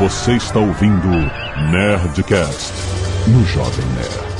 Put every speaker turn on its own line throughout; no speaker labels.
Você está ouvindo Nerdcast no Jovem Nerd.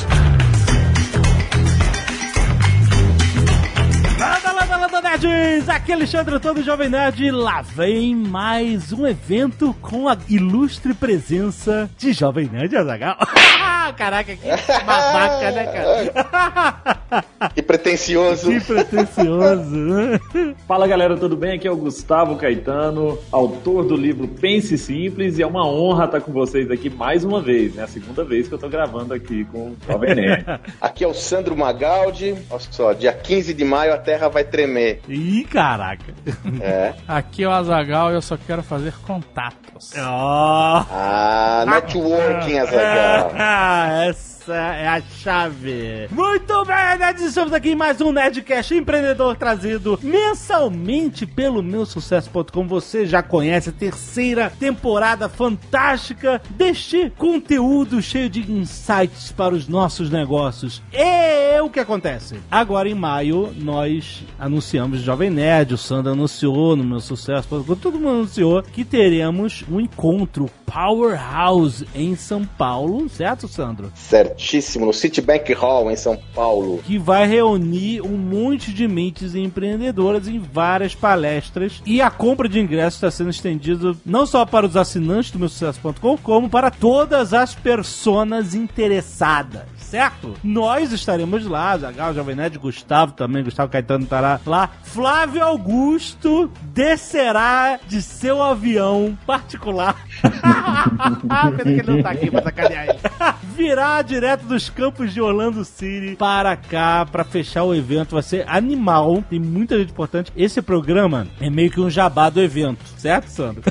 Landa, landa, landa, nerds! Aqui é Alexandre Antônio Jovem Nerd e lá vem mais um evento com a ilustre presença de Jovem Nerd Azagal. Caraca, que babaca, né, cara?
Que pretencioso.
Que pretencioso, né?
Fala galera, tudo bem? Aqui é o Gustavo Caetano, autor do livro Pense Simples, e é uma honra estar com vocês aqui mais uma vez, né? A segunda vez que eu tô gravando aqui com o Jovem Nerd.
Aqui é o Sandro Magaldi. Olha só, dia 15 de maio a Terra vai tremer.
Ih, caraca.
É.
Aqui é o Azagal e eu só quero fazer contatos.
Ó.
Ah, networking, Azaghal.
Ah, essa é a chave. Muito bem, nerds, estamos aqui em mais um Nerdcast Empreendedor trazido mensalmente pelo meusucesso.com. Você já conhece a terceira temporada fantástica deste conteúdo cheio de insights para os nossos negócios. E o que acontece? Agora em maio nós anunciamos Jovem Nerd, o Sandro anunciou no meu sucesso.com, todo mundo anunciou que teremos um encontro Powerhouse em São Paulo, certo, Sandro?
Certíssimo, no Citibank Hall, em São Paulo.
que vai reunir um monte de mentes empreendedoras em várias palestras e a compra de ingressos está sendo estendida não só para os assinantes do meu sucesso.com, como para todas as personas interessadas. Certo? Nós estaremos lá, Zagal, Jovem Nerd, Gustavo também, Gustavo Caetano estará lá. Flávio Augusto descerá de seu avião particular. Pena que ele não tá aqui pra sacanear ele. Virá direto dos campos de Orlando City para cá para fechar o evento. Vai ser animal, tem muita gente importante. Esse programa é meio que um jabá do evento, certo, Sandro?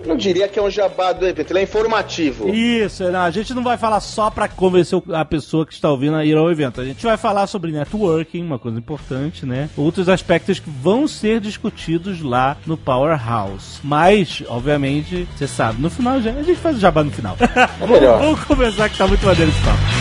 Eu não diria que é um jabá do evento, ele é informativo.
Isso, não, a gente não vai falar só para convencer a pessoa que está ouvindo a ir ao evento. A gente vai falar sobre networking, uma coisa importante, né? Outros aspectos que vão ser discutidos lá no Powerhouse. Mas, obviamente, você sabe, no final já- a gente faz o jabá no final.
É melhor.
Vamos começar que tá muito maneiro esse papo.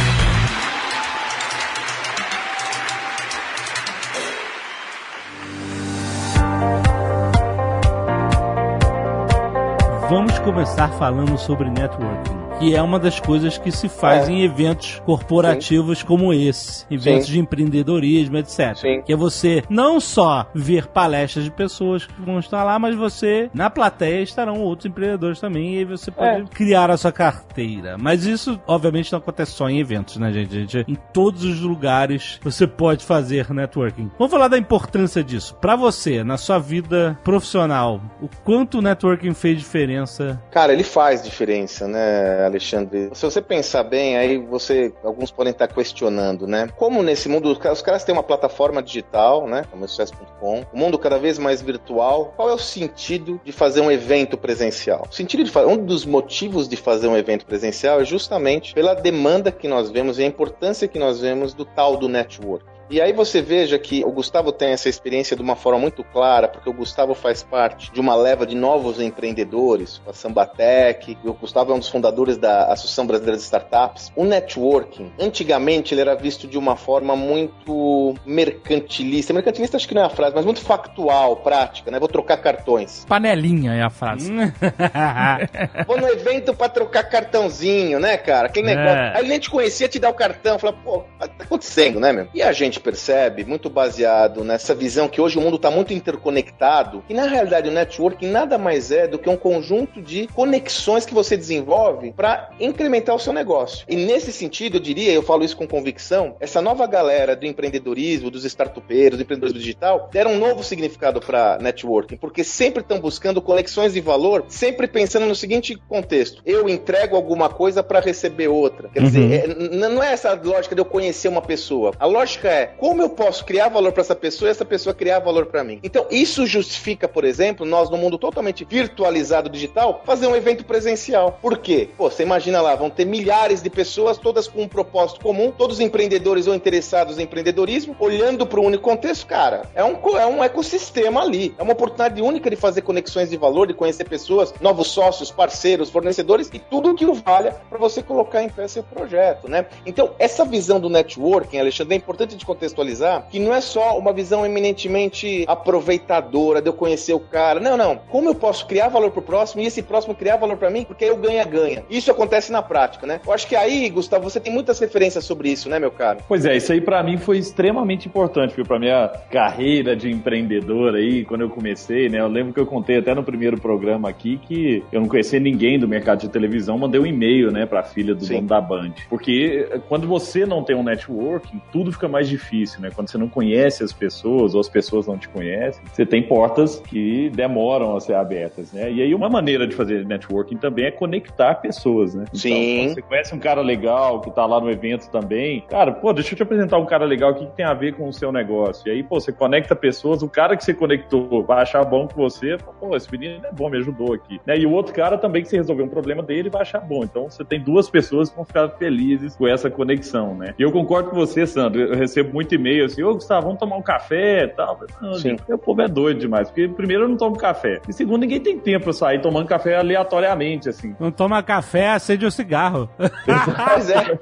Começar falando sobre networking, que é uma das coisas que se faz
É.
em eventos corporativos como esse, eventos
Sim.
de empreendedorismo, etc.
Sim.
Que é você não só ver palestras de pessoas que vão estar lá, mas você, na plateia, estarão outros empreendedores também, e aí você pode
É.
criar a sua carteira. Mas isso, obviamente, não acontece só em eventos, né, gente? Gente, Em todos os lugares você pode fazer networking. Vamos falar da importância disso. Pra você, na sua vida profissional, o quanto o networking fez diferença?
Cara, ele faz diferença, né, Alexandre? Se você pensar bem, aí você, alguns podem estar questionando, né? Como nesse mundo, os caras- os caras têm uma plataforma digital, né, como o sucesso.com, o mundo cada vez mais virtual. Qual é o sentido de fazer um evento presencial? O sentido de fa- um dos motivos de fazer um evento presencial é justamente pela demanda que nós vemos e a importância que nós vemos do tal do network. E aí você veja que o Gustavo tem essa experiência de uma forma muito clara, porque o Gustavo faz parte de uma leva de novos empreendedores, com a Sambatec, e o Gustavo é um dos fundadores da Associação Brasileira de Startups. O networking, antigamente, ele era visto de uma forma muito mercantilista. Mercantilista acho que não é a frase, mas muito factual, prática, né? Vou trocar cartões.
Panelinha é a frase.
Vou no evento pra trocar cartãozinho, né, cara? Aquele
É.
negócio. Aí ele nem te conhecia, te dá o cartão. Fala, pô, o que tá acontecendo, né, meu? E a gente percebe, muito baseado nessa visão que hoje o mundo tá muito interconectado, que na realidade o networking nada mais é do que um conjunto de conexões que você desenvolve pra incrementar o seu negócio. E nesse sentido, eu diria, eu falo isso com convicção, essa nova galera do empreendedorismo, dos startupeiros, do empreendedorismo digital, deram um novo significado para networking, porque sempre estão buscando conexões de valor, sempre pensando no seguinte contexto: eu entrego alguma coisa para receber outra. Quer dizer, é, não é essa lógica de eu conhecer uma pessoa. A lógica é como eu posso criar valor para essa pessoa e essa pessoa criar valor para mim. Então, isso justifica, por exemplo, nós no mundo totalmente virtualizado digital, fazer um evento presencial. Por quê? Pô, você imagina lá, vão ter milhares de pessoas, todas com um propósito comum, todos empreendedores ou interessados em empreendedorismo, olhando para o único contexto, cara, é um, é um ecossistema ali. É uma oportunidade única de fazer conexões de valor, de conhecer pessoas, novos sócios, parceiros, fornecedores e tudo que o valha para você colocar em pé seu projeto, né? Então, essa visão do networking, Alexandre, é importante de contextualizar que não é só uma visão eminentemente aproveitadora de eu conhecer o cara. Não, não. Como eu posso criar valor pro próximo e esse próximo criar valor para mim? Porque aí eu ganha-ganha. Isso acontece na prática, né? Eu acho que aí, Gustavo, você tem muitas referências sobre isso, né, meu cara?
Pois é, isso aí para mim foi extremamente importante, viu? Pra minha carreira de empreendedor aí, quando eu comecei, né? Eu lembro que eu contei até no primeiro programa aqui que eu não conhecia ninguém do mercado de televisão, mandei um e-mail, né, pra filha do Sim. dono da Band. Porque quando você não tem um networking, tudo fica mais difícil, né? Quando você não conhece as pessoas ou as pessoas não te conhecem, você tem portas que demoram a ser abertas, né? E aí uma maneira de fazer networking também é conectar pessoas, né? Então,
Sim.
você conhece um cara legal que tá lá no evento também, cara, pô, deixa eu te apresentar um cara legal aqui que tem a ver com o seu negócio. E aí, pô, você conecta pessoas, o cara que você conectou vai achar bom com você, pô, esse menino é bom, me ajudou aqui. Né? E o outro cara também que você resolveu um problema dele vai achar bom. Então você tem duas pessoas que vão ficar felizes com essa conexão, né? E eu concordo com você, Sandro. Eu recebo muito e-mail assim, ô Gustavo, vamos tomar um café e tal. Não, Sim. Gente, o povo é doido demais. Porque primeiro eu não tomo café. E segundo, ninguém tem tempo pra sair tomando café aleatoriamente, assim.
Não toma café, acende o um cigarro.
pois é.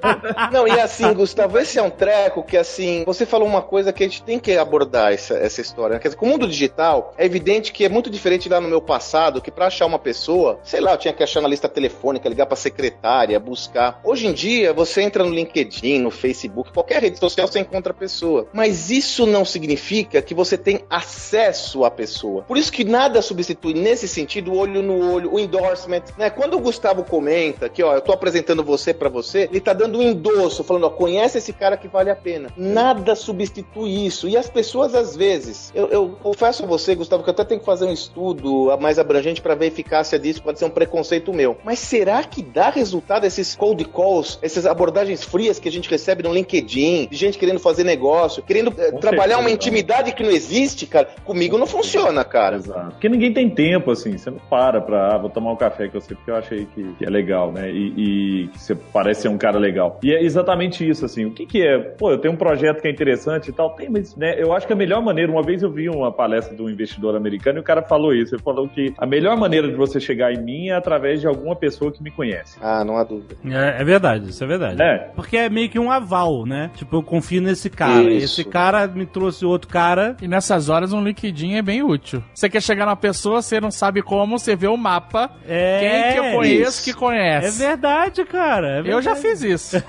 Não, e assim, Gustavo, esse é um treco que assim, você falou uma coisa que a gente tem que abordar essa, essa história. Né? Quer dizer, com o mundo digital, é evidente que é muito diferente lá no meu passado, que para achar uma pessoa, sei lá, eu tinha que achar na lista telefônica, ligar pra secretária, buscar. Hoje em dia, você entra no LinkedIn, no Facebook, qualquer rede social, você encontra pessoa. Mas isso não significa que você tem acesso à pessoa. Por isso que nada substitui, nesse sentido, o olho no olho, o endorsement. Né? Quando o Gustavo comenta que, ó, eu tô apresentando você para você, ele tá dando um endosso, falando, ó, conhece esse cara que vale a pena. Nada substitui isso. E as pessoas, às vezes, eu, eu confesso a você, Gustavo, que eu até tenho que fazer um estudo mais abrangente para ver a eficácia disso, pode ser um preconceito meu. Mas será que dá resultado esses cold calls, essas abordagens frias que a gente recebe no LinkedIn, de gente querendo fazer negócio, querendo eh, trabalhar uma intimidade que não existe, cara? Comigo não funciona, cara.
Exato. Porque ninguém tem tempo, assim, você não para pra, ah, vou tomar um café com você porque eu achei que, que é legal, né? E, e, que você parece ser um cara legal. E é exatamente isso, assim, o que que é? Pô, eu tenho um projeto que é interessante e tal, tem, mas, né, eu acho que a melhor maneira, uma vez eu vi uma palestra de um investidor americano e o cara falou isso, ele falou que a melhor maneira de você chegar em mim é através de alguma pessoa que me conhece.
Ah, não há dúvida.
É, é verdade, isso é verdade. É. Porque é meio que um aval, né? Tipo, eu confio nesse cara. Isso. Esse cara me trouxe outro cara.
E nessas horas um LinkedIn é bem útil. Você quer chegar numa pessoa, você não sabe como, você vê o mapa. É, quem que eu conheço isso. que conhece.
É verdade, cara. É verdade.
Eu já fiz isso.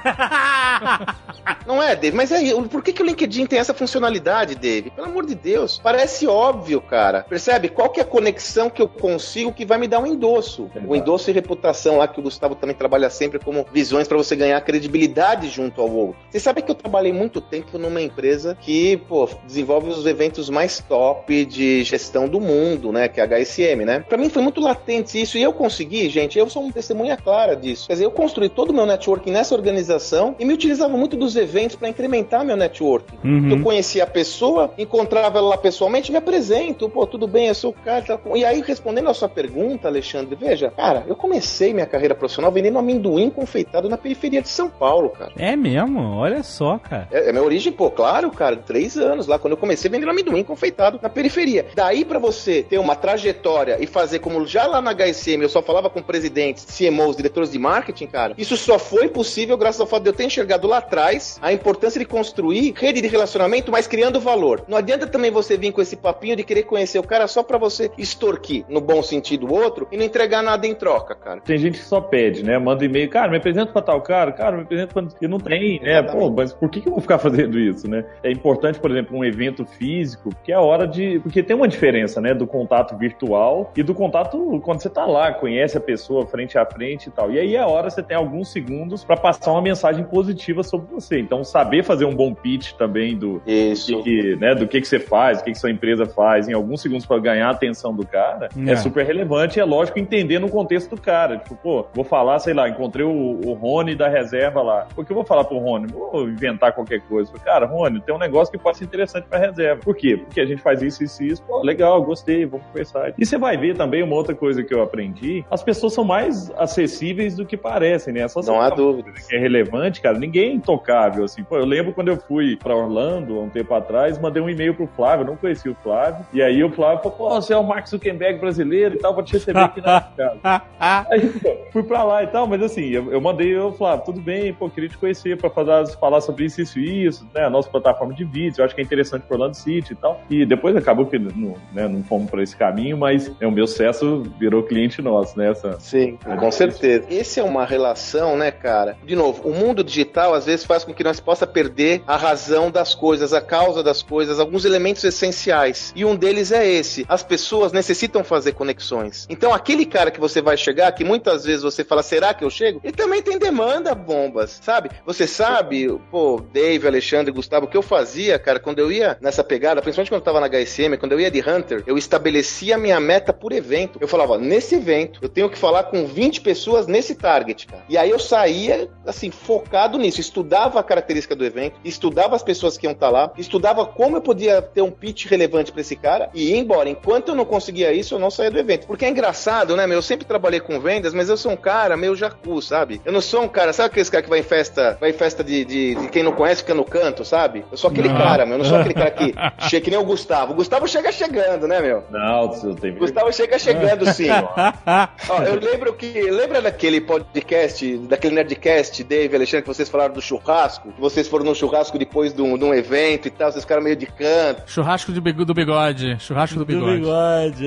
não é, Dave, mas aí, por que, que o LinkedIn tem essa funcionalidade, Dave? Pelo amor de Deus. Parece óbvio, cara. Percebe? Qual que é a conexão que eu consigo que vai me dar um endosso? Exato. O endosso e reputação lá que o Gustavo também trabalha sempre como visões para você ganhar credibilidade junto ao outro. Você sabe que eu trabalhei muito tempo numa empresa que, pô, desenvolve os eventos mais top de gestão do mundo, né? Que é a HSM, né? Pra mim foi muito latente isso e eu consegui, gente, eu sou uma testemunha clara disso. Quer dizer, eu construí todo o meu networking nessa organização e me utilizava muito dos eventos para incrementar meu networking. Uhum. Eu conhecia a pessoa, encontrava ela lá pessoalmente, me apresento, pô, tudo bem, eu sou o cara. Tá... E aí, respondendo a sua pergunta, Alexandre, veja, cara, eu comecei minha carreira profissional vendendo amendoim confeitado na periferia de São Paulo, cara.
É mesmo? Olha só, cara.
É, é minha origem, pô, claro, cara, três anos lá, quando eu comecei vendendo amendoim confeitado na periferia. Daí para você ter uma trajetória e fazer como já lá na HSM eu só falava com presidentes, CMOs, diretores de marketing, cara, isso só foi possível graças ao fato de eu ter enxergado lá atrás a importância de construir rede de relacionamento, mas criando valor. Não adianta também você vir com esse papinho de querer conhecer o cara só para você extorquir, no bom sentido, o outro e não entregar nada em troca, cara.
Tem gente que só pede, né? Manda e-mail, cara, me apresenta pra tal cara, cara, me apresenta pra... E não tem, né? Pô, mas por que, que eu vou ficar fazendo isso, né? É importante, por exemplo, um evento físico, que é a hora de... Porque tem uma diferença, né? Do contato virtual e do contato quando você tá lá, conhece a pessoa frente a frente e tal. E aí é a hora você tem alguns segundos para passar uma mensagem positiva sobre você. Então, saber fazer um bom pitch também do,
Isso.
Do, que, né, do que, que você faz, o que, que sua empresa faz, em alguns segundos para ganhar a atenção do cara, é. é super relevante e é lógico entender no contexto do cara. Tipo, pô, vou falar, sei lá, encontrei o, o Rony da reserva lá. O que eu vou falar pro Rony? Vou inventar qualquer coisa. Cara, Rony, tem um negócio que pode ser interessante pra reserva. Por quê? Porque a gente faz isso, isso e isso. Pô, legal, gostei, vamos conversar. E você vai ver também uma outra coisa que eu aprendi: as pessoas são mais acessíveis do que parecem, né? Só
Não há dúvida.
Que é relevante, cara. Ninguém é intocável, assim. Pô, eu lembro quando eu fui pra Orlando, há um tempo atrás, mandei um e-mail pro Flávio, eu não conhecia o Flávio. E aí o Flávio falou: pô, você é o Mark Zuckerberg brasileiro e tal, vou te receber aqui na casa. aí, pô, fui pra lá e tal, mas assim, eu, eu mandei, eu Flávio, tudo bem, pô, queria te conhecer pra falar, falar sobre isso, isso e isso. Né, a nossa plataforma de vídeos, eu acho que é interessante pro Orlando City e tal. E depois acabou que não, né, não fomos para esse caminho, mas é, o meu sucesso virou cliente nosso, né? Essa,
Sim, com certeza. Esse é uma relação, né, cara? De novo, o mundo digital às vezes faz com que nós possa perder a razão das coisas, a causa das coisas, alguns elementos essenciais. E um deles é esse: as pessoas necessitam fazer conexões. Então, aquele cara que você vai chegar, que muitas vezes você fala, será que eu chego? Ele também tem demanda, bombas, sabe? Você sabe, pô, Dave, Alexandre, Gustavo, o que eu fazia, cara, quando eu ia nessa pegada, principalmente quando eu tava na HSM, quando eu ia de Hunter, eu estabelecia a minha meta por evento. Eu falava, nesse evento, eu tenho que falar com 20 pessoas nesse target, cara. E aí eu saía, assim, focado nisso, estudava a característica do evento, estudava as pessoas que iam estar lá, estudava como eu podia ter um pitch relevante para esse cara e ia embora. Enquanto eu não conseguia isso, eu não saía do evento. Porque é engraçado, né, meu? Eu sempre trabalhei com vendas, mas eu sou um cara meio jacu, sabe? Eu não sou um cara, sabe aquele cara que vai em festa, vai em festa de, de, de quem não conhece, fica no canto, sabe? Eu sou aquele
Não.
cara, meu. Eu não sou aquele cara que chega que nem o Gustavo. O Gustavo chega chegando, né, meu?
Não, você tem
Gustavo chega chegando, sim. Ó, eu lembro que. Lembra daquele podcast, daquele Nerdcast, Dave, Alexandre, que vocês falaram do churrasco? Que vocês foram no churrasco depois de um, de um evento e tal, vocês ficaram meio de canto.
Churrasco de do bigode. Churrasco do
Do
bigode.
bigode.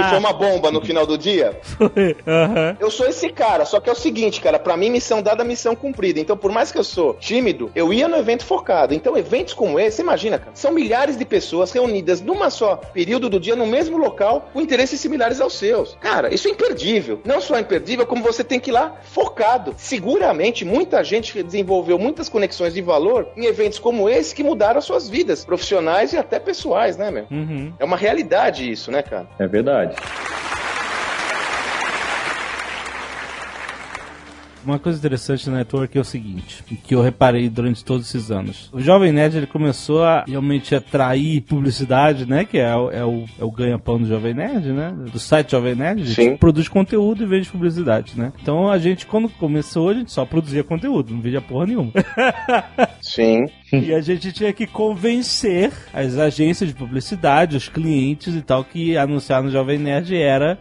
E foi uma bomba no final do dia.
Foi. Aham.
Eu sou esse cara, só que é o seguinte, cara, pra mim missão dada, missão cumprida. Então, por mais que eu sou tímido, eu ia no evento focado. Então, eventos como esse, imagina, cara, são milhares de pessoas reunidas numa só período do dia no mesmo local com interesses similares aos seus. Cara, isso é imperdível. Não só é imperdível, como você tem que ir lá focado. Seguramente, muita gente desenvolveu muitas conexões de valor em eventos como esse que mudaram as suas vidas profissionais e até pessoais, né, meu?
Uhum.
É uma realidade isso, né, cara?
É verdade.
Uma coisa interessante na network é o seguinte, que eu reparei durante todos esses anos. O Jovem Nerd ele começou a realmente atrair publicidade, né? Que é, o- é o, é o ganha-pão do Jovem Nerd, né? Do site Jovem Nerd, a gente
Sim.
produz conteúdo e vende publicidade, né? Então a gente, quando começou, a gente só produzia conteúdo, não vendia porra nenhuma.
Sim.
E a gente tinha que convencer as agências de publicidade, os clientes e tal, que anunciar no Jovem Nerd era.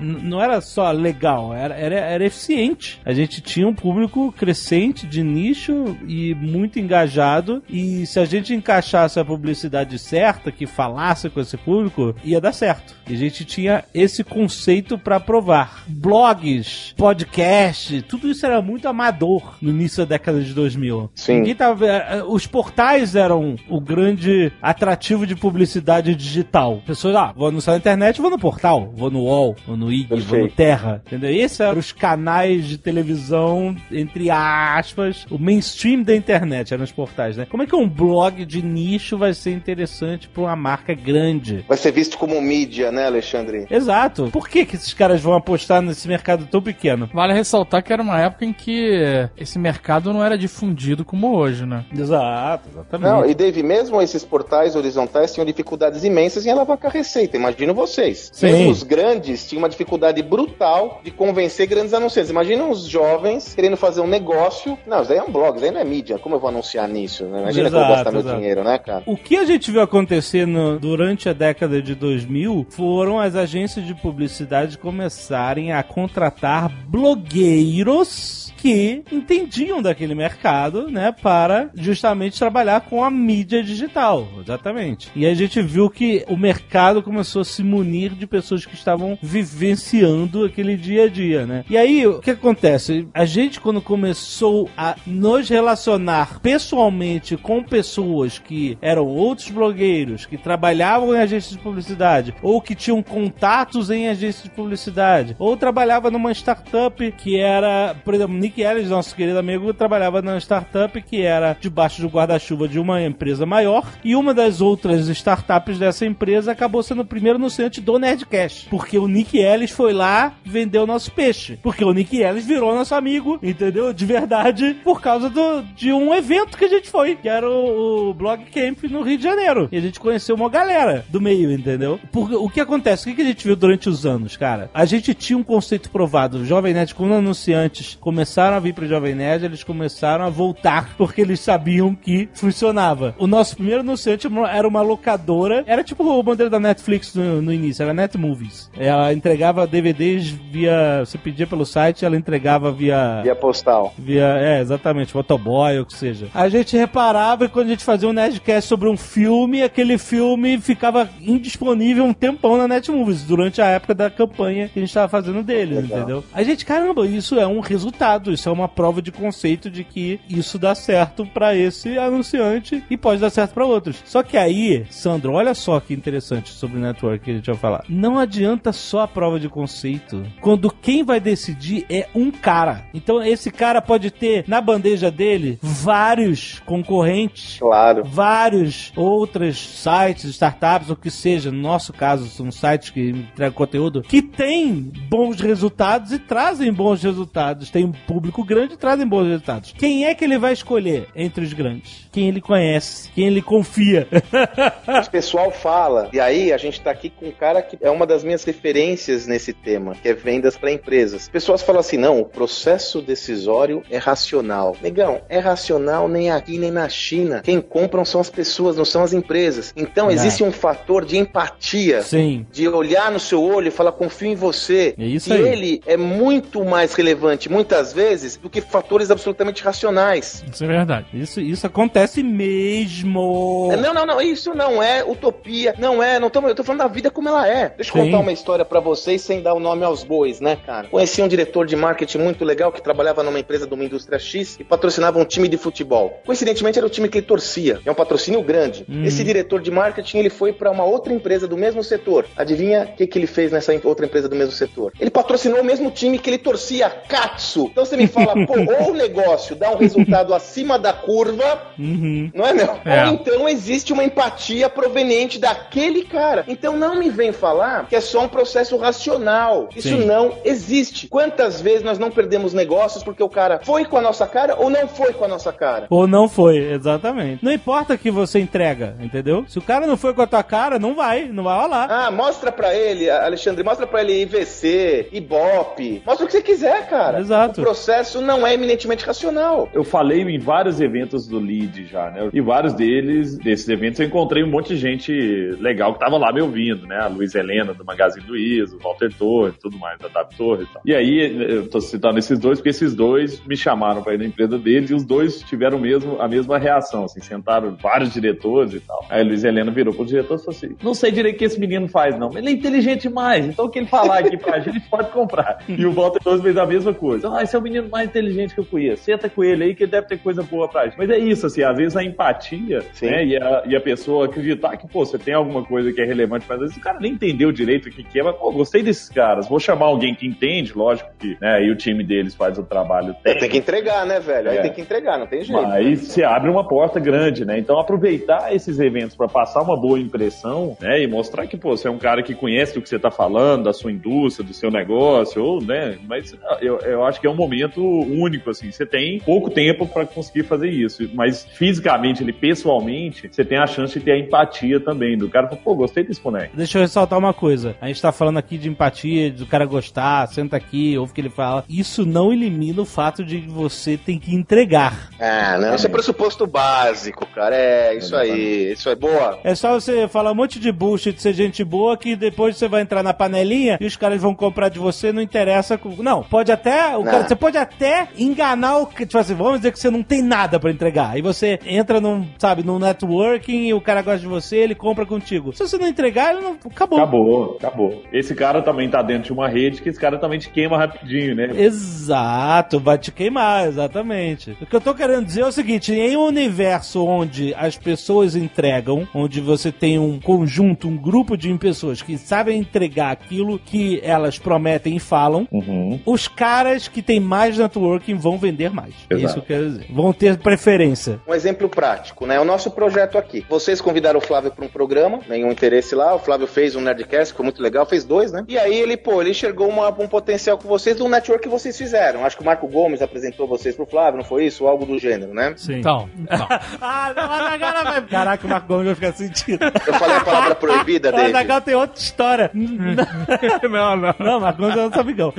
n- Não era só legal, era, era, era eficiente. A gente tinha um público crescente de nicho e muito engajado. E se a gente encaixasse a publicidade certa, que falasse com esse público, ia dar certo. E a gente tinha esse conceito para provar. Blogs, podcast, tudo isso era muito amador no início da década de 2000.
Sim.
Ninguém tava, eh, os portais eram o grande atrativo de publicidade digital. Pessoas, ah, vou anunciar na internet, vou no portal, vou no UOL, vou no IG, vou no. Terra, entendeu? Esses eram os canais de televisão, entre aspas, o mainstream da internet, eram os portais, né? Como é que um blog de nicho vai ser interessante para uma marca grande?
Vai ser visto como mídia, né, Alexandre?
Exato. Por que, que esses caras vão apostar nesse mercado tão pequeno?
Vale ressaltar que era uma época em que esse mercado não era difundido como hoje, né?
Exato, exatamente.
Não, e Dave, mesmo esses portais horizontais tinham dificuldades imensas em alavancar receita. Imagino vocês.
Sim.
Mesmo os grandes tinham uma dificuldade brutal de convencer grandes anunciantes. Imagina os jovens querendo fazer um negócio. Não, isso daí é um blog, isso daí não é mídia. Como eu vou anunciar nisso? né? Imagina que eu vou
Exato,
gastar meu
exato.
dinheiro, né, cara?
O que a gente viu acontecer no- durante a década de 2000 foram as agências de publicidade começarem a contratar blogueiros que entendiam daquele mercado, né, para justamente trabalhar com a mídia digital, exatamente. E a gente viu que o mercado começou a se munir de pessoas que estavam vivenciando aquele dia a dia, né? E aí, o que acontece? A gente, quando começou a nos relacionar pessoalmente com pessoas que eram outros blogueiros, que trabalhavam em agências de publicidade, ou que tinham contatos em agências de publicidade, ou trabalhava numa startup que era, por exemplo, Nick Ellis, nosso querido amigo, trabalhava numa startup que era debaixo do guarda-chuva de uma empresa maior, e uma das outras startups dessa empresa acabou sendo o primeiro anunciante do Nerdcast, porque o Nick Ellis foi lá vender o nosso peixe, porque o Nick Ellis virou nosso amigo, entendeu? De verdade, por causa do, de um evento que a gente foi, que era o, o Blog Camp no Rio de Janeiro, e a gente conheceu uma galera do meio, entendeu? Porque o que acontece? O que a gente viu durante os anos, cara? A gente tinha um conceito provado. O Jovem Nerd, quando anunciantes começaram começaram a vir pro Jovem Nerd, eles começaram a voltar porque eles sabiam que funcionava. O nosso primeiro anunciante era uma locadora, era tipo o modelo da Netflix no, no início, era Net Movies. Ela entregava DVDs via. Você pedia pelo site, ela entregava via.
Via postal.
Via, é, exatamente, motoboy ou o que seja. A gente reparava e quando a gente fazia um Nerdcast sobre um filme, aquele filme ficava indisponível um tempão na Netmovies, durante a época da campanha que a gente estava fazendo deles, Legal. entendeu? A gente, caramba, isso é um resultado, isso é uma prova de conceito de que isso dá certo para esse anunciante e pode dar certo para outros. Só que aí, Sandro, olha só que interessante sobre o network que a gente vai falar. Não adianta só a prova de conceito, quando quem vai decidir é um cara. Então esse cara pode ter na bandeja dele vários concorrentes,
claro,
vários outros sites, startups, o que seja. No nosso caso, são sites que entregam conteúdo que têm bons resultados e trazem bons resultados. Tem um público grande trazem bons resultados. Quem é que ele vai escolher entre os grandes? Quem ele conhece, quem ele confia.
o pessoal fala, e aí a gente tá aqui com um cara que é uma das minhas referências nesse tema, que é vendas para empresas. Pessoas falam assim: não, o processo decisório é racional. Negão, é racional nem aqui nem na China. Quem compram são as pessoas, não são as empresas. Então existe um fator de empatia,
Sim.
de olhar no seu olho e falar confio em você.
É isso
e
aí.
ele é muito mais relevante, muitas vezes, do que fatores absolutamente racionais.
Isso é verdade.
Isso, isso acontece mesmo.
É, não, não, não. Isso não é utopia. Não é. Não tô, eu tô falando da vida como ela é. Deixa eu Sim. contar uma história para vocês sem dar o nome aos bois, né, cara? Conheci um diretor de marketing muito legal que trabalhava numa empresa de uma indústria X e patrocinava um time de futebol. Coincidentemente era o time que ele torcia. É um patrocínio grande. Hum. Esse diretor de marketing ele foi para uma outra empresa do mesmo setor. Adivinha o que, que ele fez nessa outra empresa do mesmo setor? Ele patrocinou o mesmo time que ele torcia, Katsu. Então você me fala, pô, ou o negócio dá um resultado acima da curva, uhum. não é não? É. Ou então existe uma empatia proveniente daquele cara. Então não me vem falar que é só um processo racional. Isso Sim. não existe. Quantas vezes nós não perdemos negócios porque o cara foi com a nossa cara ou não foi com a nossa cara?
Ou não foi, exatamente. Não importa que você entrega, entendeu? Se o cara não foi com a tua cara, não vai, não vai rolar.
Ah, mostra pra ele, Alexandre, mostra pra ele IVC, Ibope, mostra o que você quiser, cara.
Exato.
O processo não é eminentemente racional.
Eu falei em vários eventos do Lead já, né? E vários deles, desses eventos, eu encontrei um monte de gente legal que tava lá me ouvindo, né? A Luiz Helena do Magazine Luiza, o Walter Torre, tudo mais, da Tap Torre e tal. E aí, eu tô citando esses dois, porque esses dois me chamaram para ir na empresa deles e os dois tiveram mesmo, a mesma reação, assim, sentaram vários diretores e tal. Aí a Luiz Helena virou pro diretor e falou assim: não sei direito o que esse menino faz, não, mas ele é inteligente demais, então o que ele falar aqui pra gente pode comprar. E o Walter Torres fez a mesma coisa. Ah, esse é o menino mais inteligente que eu conheço. Senta com ele aí que ele deve ter coisa boa pra gente. Mas é isso, assim, às vezes a empatia, Sim. né, e a, e a pessoa acreditar que, pô, você tem alguma coisa que é relevante, mas às vezes o cara nem entendeu direito o que, que é, mas, pô, gostei desses caras, vou chamar alguém que entende, lógico que, né, aí o time deles faz o trabalho.
Tem que entregar, né, velho? Aí é. tem que entregar, não tem jeito.
Aí você abre uma porta grande, né? Então aproveitar esses eventos para passar uma boa impressão, né, e mostrar que, pô, você é um cara que conhece do que você tá falando, da sua indústria, do seu negócio, ou, né, mas eu, eu acho que é um momento único, assim, você tem pouco tempo para conseguir fazer isso, mas fisicamente, ele pessoalmente, você tem a chance de ter a empatia também, do cara, pô, gostei desse boneco.
Deixa eu ressaltar uma coisa, a gente tá falando aqui de empatia, do cara gostar, senta aqui, ouve o que ele fala, isso não elimina o fato de que você tem que entregar.
Ah, não, isso é pressuposto básico, cara, é isso é aí, isso é boa.
É só você falar um monte de bullshit, ser gente boa, que depois você vai entrar na panelinha e os caras vão comprar de você, não interessa. Não, pode até, o cara, você pode até enganar o, tipo assim, vamos dizer que você não tem nada para entregar, aí você entra num, sabe, num networking e o cara gosta de você, ele compra contigo. Se você não entregar, ele não, acabou.
Acabou, acabou. Esse cara também tá dentro de uma rede que esse cara também te queima rapidinho, né?
Exato, vai te queimar, exatamente. O que eu tô querendo dizer é o seguinte, em um universo onde as pessoas entregam, onde você tem um conjunto, um grupo de pessoas que sabem entregar aquilo que elas prometem e falam, uhum. os caras que têm mais networking vão vender mais. Exato. Isso que eu quero dizer. Vão ter preferência.
Um exemplo prático, né? O nosso projeto aqui. Vocês convidaram o Flávio para um programa, nenhum interesse lá. O Flávio fez um Nerdcast, ficou muito legal, fez dois, né? E aí ele, pô, ele enxergou uma, um potencial com vocês do network que vocês fizeram. Acho que o Marco Gomes apresentou vocês pro Flávio, não foi isso? Algo do gênero, né?
Sim. Então. então. ah,
não, agora vai. Caraca, o Marco Gomes vai ficar sentido.
Eu falei a palavra proibida dele.
Agora tem outra história. não, não. Não, Marco Gomes é nosso amigão.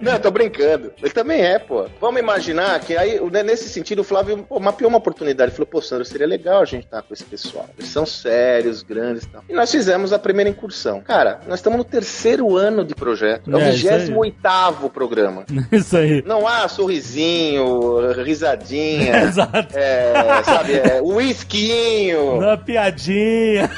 não, eu tô brincando. Também é, pô. Vamos imaginar que aí, né, nesse sentido, o Flávio mapeou uma oportunidade. Ele falou, pô, Sandro, seria legal a gente estar com esse pessoal. Eles são sérios, grandes e tal. E nós fizemos a primeira incursão. Cara, nós estamos no terceiro ano de projeto. É o
É, isso aí.
28 programa.
Isso aí.
Não há sorrisinho, risadinha,
Exato.
é, sabe, é, whiskinho.
Uma piadinha.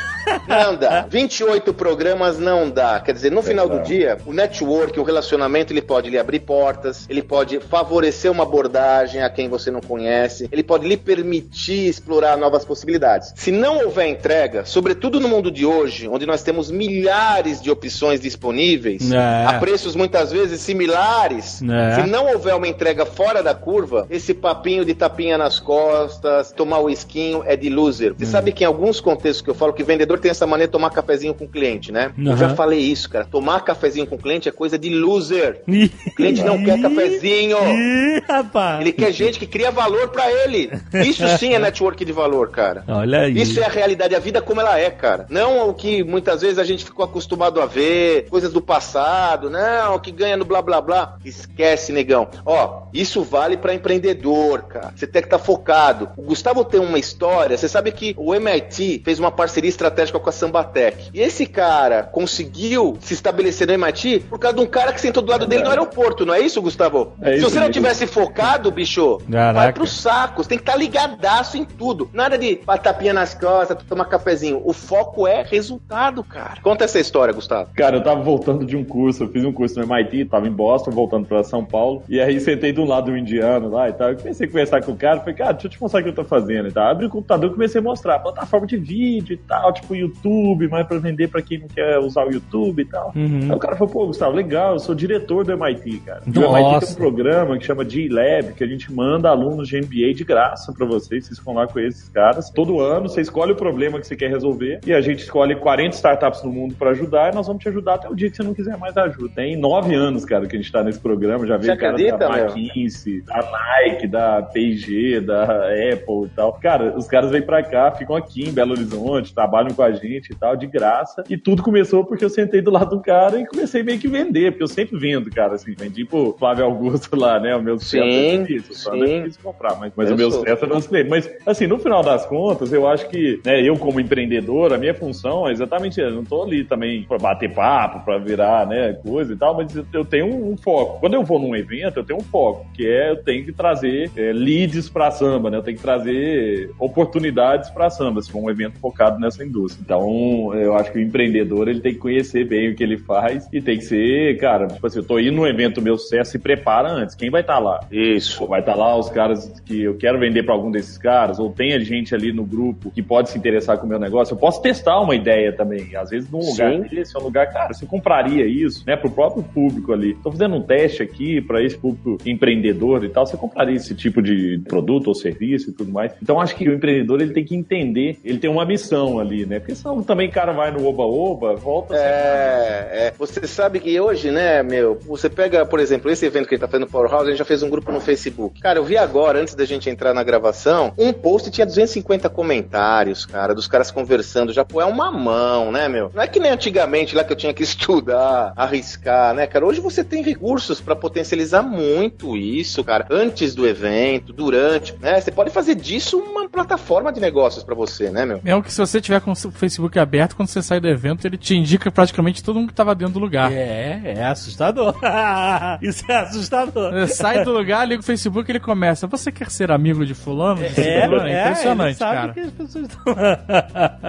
Não dá. 28 programas não dá. Quer dizer, no final do dia, o network, o relacionamento, ele pode lhe abrir portas, ele pode favorecer uma abordagem a quem você não conhece, ele pode lhe permitir explorar novas possibilidades. Se não houver entrega, sobretudo no mundo de hoje, onde nós temos milhares de opções disponíveis,
É.
a preços muitas vezes similares,
É.
se não houver uma entrega fora da curva, esse papinho de tapinha nas costas, tomar o esquinho é de loser. Você sabe que em alguns contextos que eu falo que vendedor tem essa maneira de tomar cafezinho com o cliente, né? Eu
Aham.
já falei isso, cara. Tomar cafezinho com o cliente é coisa de loser. O cliente não quer cafezinho.
Ih, rapaz.
Ele quer gente que cria valor pra ele. Isso sim é network de valor, cara.
Olha aí.
Isso é a realidade, a vida como ela é, cara. Não o que muitas vezes a gente ficou acostumado a ver, coisas do passado, não, o que ganha no blá blá blá. Esquece, negão. Ó, isso vale pra empreendedor, cara. Você tem que estar focado. O Gustavo tem uma história, você sabe que o MIT fez uma parceria estratégica com a Sambatec. E esse cara conseguiu se estabelecer no MIT por causa de um cara que sentou do lado dele no aeroporto, não é isso, Gustavo?
É
Se
isso
você não tivesse focado, bicho, vai
Caraca.
pro saco. Você tem que estar ligadaço em tudo. Nada de patapinha nas costas, tomar cafezinho. O foco é resultado, cara. Conta essa história, Gustavo.
Cara, eu tava voltando de um curso, eu fiz um curso no MIT, tava em Boston, voltando pra São Paulo, e aí sentei do lado do indiano lá e tal. Eu comecei a conversar com o cara, falei, cara, deixa eu te mostrar o que eu tô fazendo e tal. Abri o computador e comecei a mostrar plataforma de vídeo e tal, tipo YouTube, mas pra vender pra quem não quer usar o YouTube e tal.
Uhum.
Aí o cara falou, pô, Gustavo, legal, eu sou diretor do MIT, cara. E o
Nossa.
MIT tem um programa que chama G-Lab, que a gente manda alunos de MBA de graça pra vocês, vocês vão lá com esses caras. Todo ano você escolhe o problema que você quer resolver e a gente escolhe 40 startups no mundo pra ajudar e nós vamos te ajudar até o dia que você não quiser mais ajuda. Tem nove anos, cara, que a gente tá nesse programa, já veio cara
acredita,
da? McKinsey, da Nike, da P&G, da Apple e tal. Cara, os caras vêm pra cá, ficam aqui em Belo Horizonte, trabalham com a gente e tal, de graça. E tudo começou porque eu sentei do lado do cara e comecei meio que vender, porque eu sempre vendo, cara, assim, vendi pro Flávio Augusto lá, né, o meu
Sim,
certo é difícil, o Flávio
sim.
é difícil comprar, mas, mas
Eu
o meu
sou.
certo é cliente. Mas, assim, no final das contas, eu acho que, né, eu como empreendedor, a minha função é exatamente, eu não tô ali também pra bater papo, pra virar, né, coisa e tal, mas eu- eu tenho um, um foco. Quando eu vou num evento, eu tenho um foco, que é eu tenho que trazer é, leads pra samba, né, eu tenho que trazer oportunidades pra samba, se for um evento focado nessa indústria. Então, eu acho que o empreendedor, ele tem que conhecer bem o que ele faz e tem que ser, cara, tipo assim, eu tô indo num evento meu sucesso, se prepara antes. Quem vai estar lá?
Isso.
Vai estar lá os caras que eu quero vender para algum desses caras, ou tem gente ali no grupo que pode se interessar com o meu negócio. Eu posso testar uma ideia também. Às vezes, num lugar
Sim.
desse, é um lugar, cara, você compraria isso, né, pro próprio público ali. Tô fazendo um teste aqui para esse público empreendedor e tal. Você compraria esse tipo de produto ou serviço e tudo mais. Então, acho que o empreendedor ele tem que entender, ele tem uma missão ali, né? Porque senão também o cara vai no oba-oba, volta.
É, é, você sabe que hoje, né, meu, você pega, por exemplo, esse evento que a gente tá fazendo no Powerhouse, a gente já fez um grupo no Facebook. Cara, eu vi agora, antes da gente entrar na gravação, um post tinha 250 comentários, cara, dos caras conversando, já, pô, é uma mão, né, meu? Não é que nem antigamente lá que eu tinha que estudar, arriscar, né, cara? Hoje você tem recursos pra potencializar muito isso, cara, antes do evento, durante, né? Você pode fazer disso uma plataforma de negócios pra você, né, meu?
Mesmo que se você tiver com o Facebook aberto, quando você sai do evento, ele te indica praticamente todo mundo que tava dentro do lugar.
É, é assustador. Isso é assustador.
Você Sai do lugar, liga o Facebook e ele começa. Você quer ser amigo de fulano? De fulano? É, impressionante,
ele sabe
cara.
que as pessoas estão...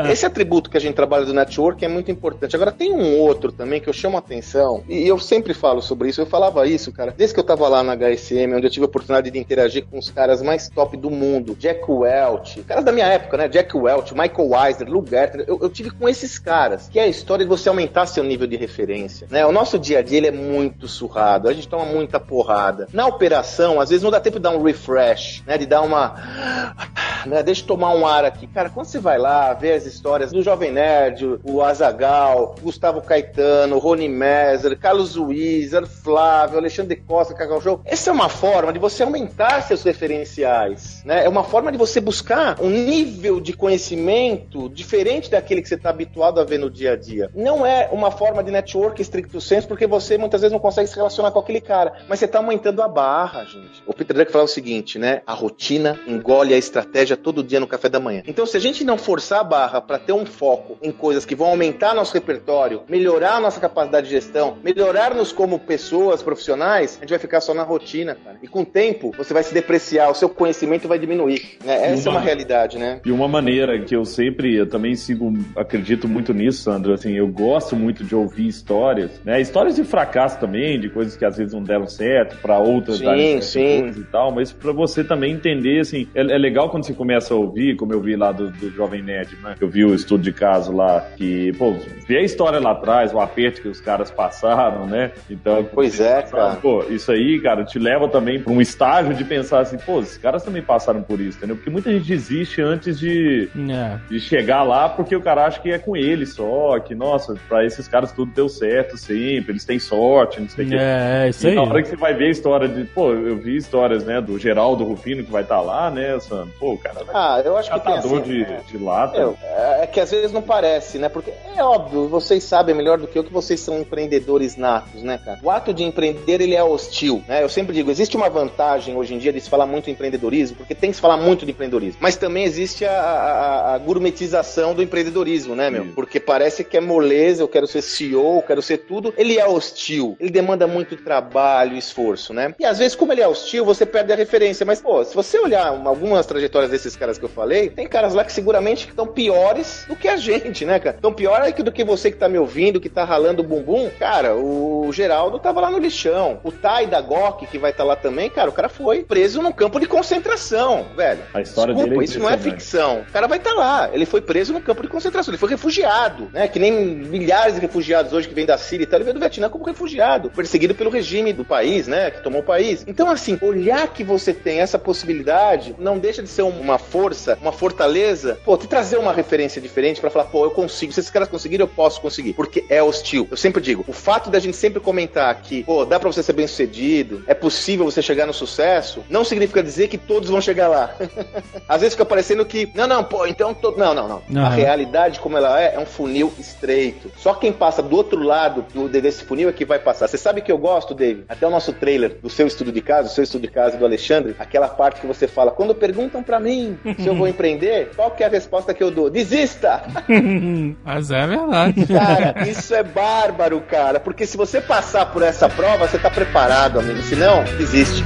Esse atributo que a gente trabalha do network é muito importante. Agora, tem um outro também que eu chamo a atenção, e eu sempre falo sobre isso. Eu falava isso, cara, desde que eu tava lá na HSM, onde eu tive a oportunidade de interagir com os caras mais top do mundo, Jack Welch, caras da minha época, né? Jack Welch, Michael Weiser, Lou Gertner. Eu, eu tive com esses caras, que é a história de você aumentar seu nível de referência. Né? O nosso dia a dia ele é muito surrado, a gente toma muita porrada. Na operação, às vezes não dá tempo de dar um refresh, né? De dar uma. Né? Deixa eu tomar um ar aqui. Cara, quando você vai lá ver as histórias do Jovem Nerd, o Azagal, Gustavo Caetano, Rony Messer, Carlos Wieser, Flávio, Alexandre Costa, Cacau Show, essa é uma forma de você aumentar seus referenciais. Né? É uma forma de você buscar um nível de conhecimento diferente daquele que você está habituado a ver no dia a dia. Não é uma forma de network estricto senso, porque você muitas vezes não consegue se relacionar com aquele cara, mas você está aumentando a barra, gente. O Peter Drucker falava o seguinte, né? A rotina engole a estratégia todo dia no café da manhã. Então, se a gente não forçar a barra para ter um foco em coisas que vão aumentar nosso repertório, melhorar nossa capacidade de gestão, melhorar-nos como pessoas profissionais, a gente vai ficar só na rotina, cara. E com o tempo, você vai se depreciar, o seu conhecimento vai diminuir. Né? Essa uma, é uma realidade, né?
E uma maneira que eu sempre, eu também sigo, acredito muito nisso, Sandro, assim, eu gosto muito de ouvir histórias, né? Histórias de fracasso também, de coisas que às vezes não deram certo, para outras
sim, sim.
e tal, mas para você também entender, assim, é, é, legal quando você começa a ouvir, como eu vi lá do, do Jovem Nerd, né? Eu vi o estudo de caso lá, que, pô, vê a história lá atrás, o aperto que os caras passaram, né? Então,
pois é, cara.
Pô, isso aí, cara, te leva também para um estágio de pensar assim, pô, esses caras também passaram por isso, entendeu? Porque muita gente desiste antes de, é. de chegar lá porque o cara acha que é com ele só, que, nossa, pra esses caras tudo deu certo sempre, eles têm sorte, não sei o
que. É, isso aí.
na hora que você vai ver a história de, pô, eu vi histórias, né, do Geraldo Rufino que vai estar tá lá, né, Sam? Pô, o cara
ah, eu acho que tem assim,
de, é, de lata.
É, é que às vezes não parece, né? Porque é óbvio, vocês sabem melhor do que eu que vocês são empreendedores natos, né, cara? O ato de empreender, ele é hostil, né? Eu sempre digo, existe uma vantagem hoje em dia de se falar muito em empreendedorismo, porque tem que se falar muito de empreendedorismo. Mas também existe a, a, a gourmetização do empreendedorismo, né, meu? Isso. Porque parece que é moleza, eu quero ser CEO, eu quero ser tudo. Ele é hostil, ele demanda muito trabalho, esforço, né? E às vezes, como ele é hostil, você perde a referência. Mas, pô, se você olhar algumas trajetórias desses caras que eu falei, tem caras lá que seguramente estão piores do que a gente, né, cara? Estão pior do que você que tá me ouvindo, que tá ralando o bumbum. Cara, o Geraldo tava lá no lixão. O Tai da GOK, que vai estar tá lá também, cara, o cara foi preso num campo de concentração, velho.
A história
Desculpa,
dele
é isso não é ficção. O cara vai estar tá lá. Ele foi preso num campo de concentração. Ele foi refugiado, né? Que nem milhares de refugiados hoje que vêm da Síria e tal. Ele veio do Vietnã como refugiado, perseguido pelo regime do país, né? Que tomou o país. Então, assim, olhar que você tem essa possibilidade não deixa de ser uma força, uma fortaleza, pô, te trazer uma referência diferente para falar, pô, eu consigo. Se esses caras conseguiram, eu posso conseguir. Porque é hostil. Eu sempre digo, o fato da gente sempre comentar que, pô, dá pra você ser bem sucedido, é possível você chegar no sucesso, não significa dizer que todos vão chegar lá. Às vezes fica parecendo que, não, não, pô, então todo. Não, não, não. Uhum. A realidade, como ela é, é um funil estreito. Só quem passa do outro lado do, desse funil é que vai passar. Você sabe que eu gosto, Dave? Até o nosso trailer do seu estudo de casa, o seu estudo de casa do Alexandre, aquela parte que você fala, quando perguntam para mim se eu vou empreender, qual que é a resposta que eu dou? Desista!
Mas é verdade.
Cara, isso é bárbaro, cara, porque se você passar por essa prova, você tá preparado, amigo. Se não, desiste.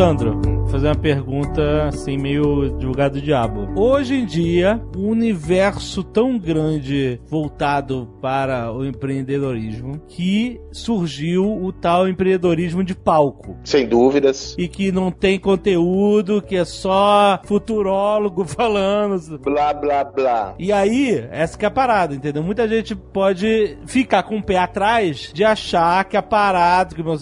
Sandro, fazer uma pergunta assim, meio divulgado do diabo. Hoje em dia, um universo tão grande voltado para o empreendedorismo que surgiu o tal empreendedorismo de palco.
Sem dúvidas.
E que não tem conteúdo, que é só futurólogo falando.
Blá, blá, blá.
E aí, essa que é a parada, entendeu? Muita gente pode ficar com o pé atrás de achar que a parada, que o meu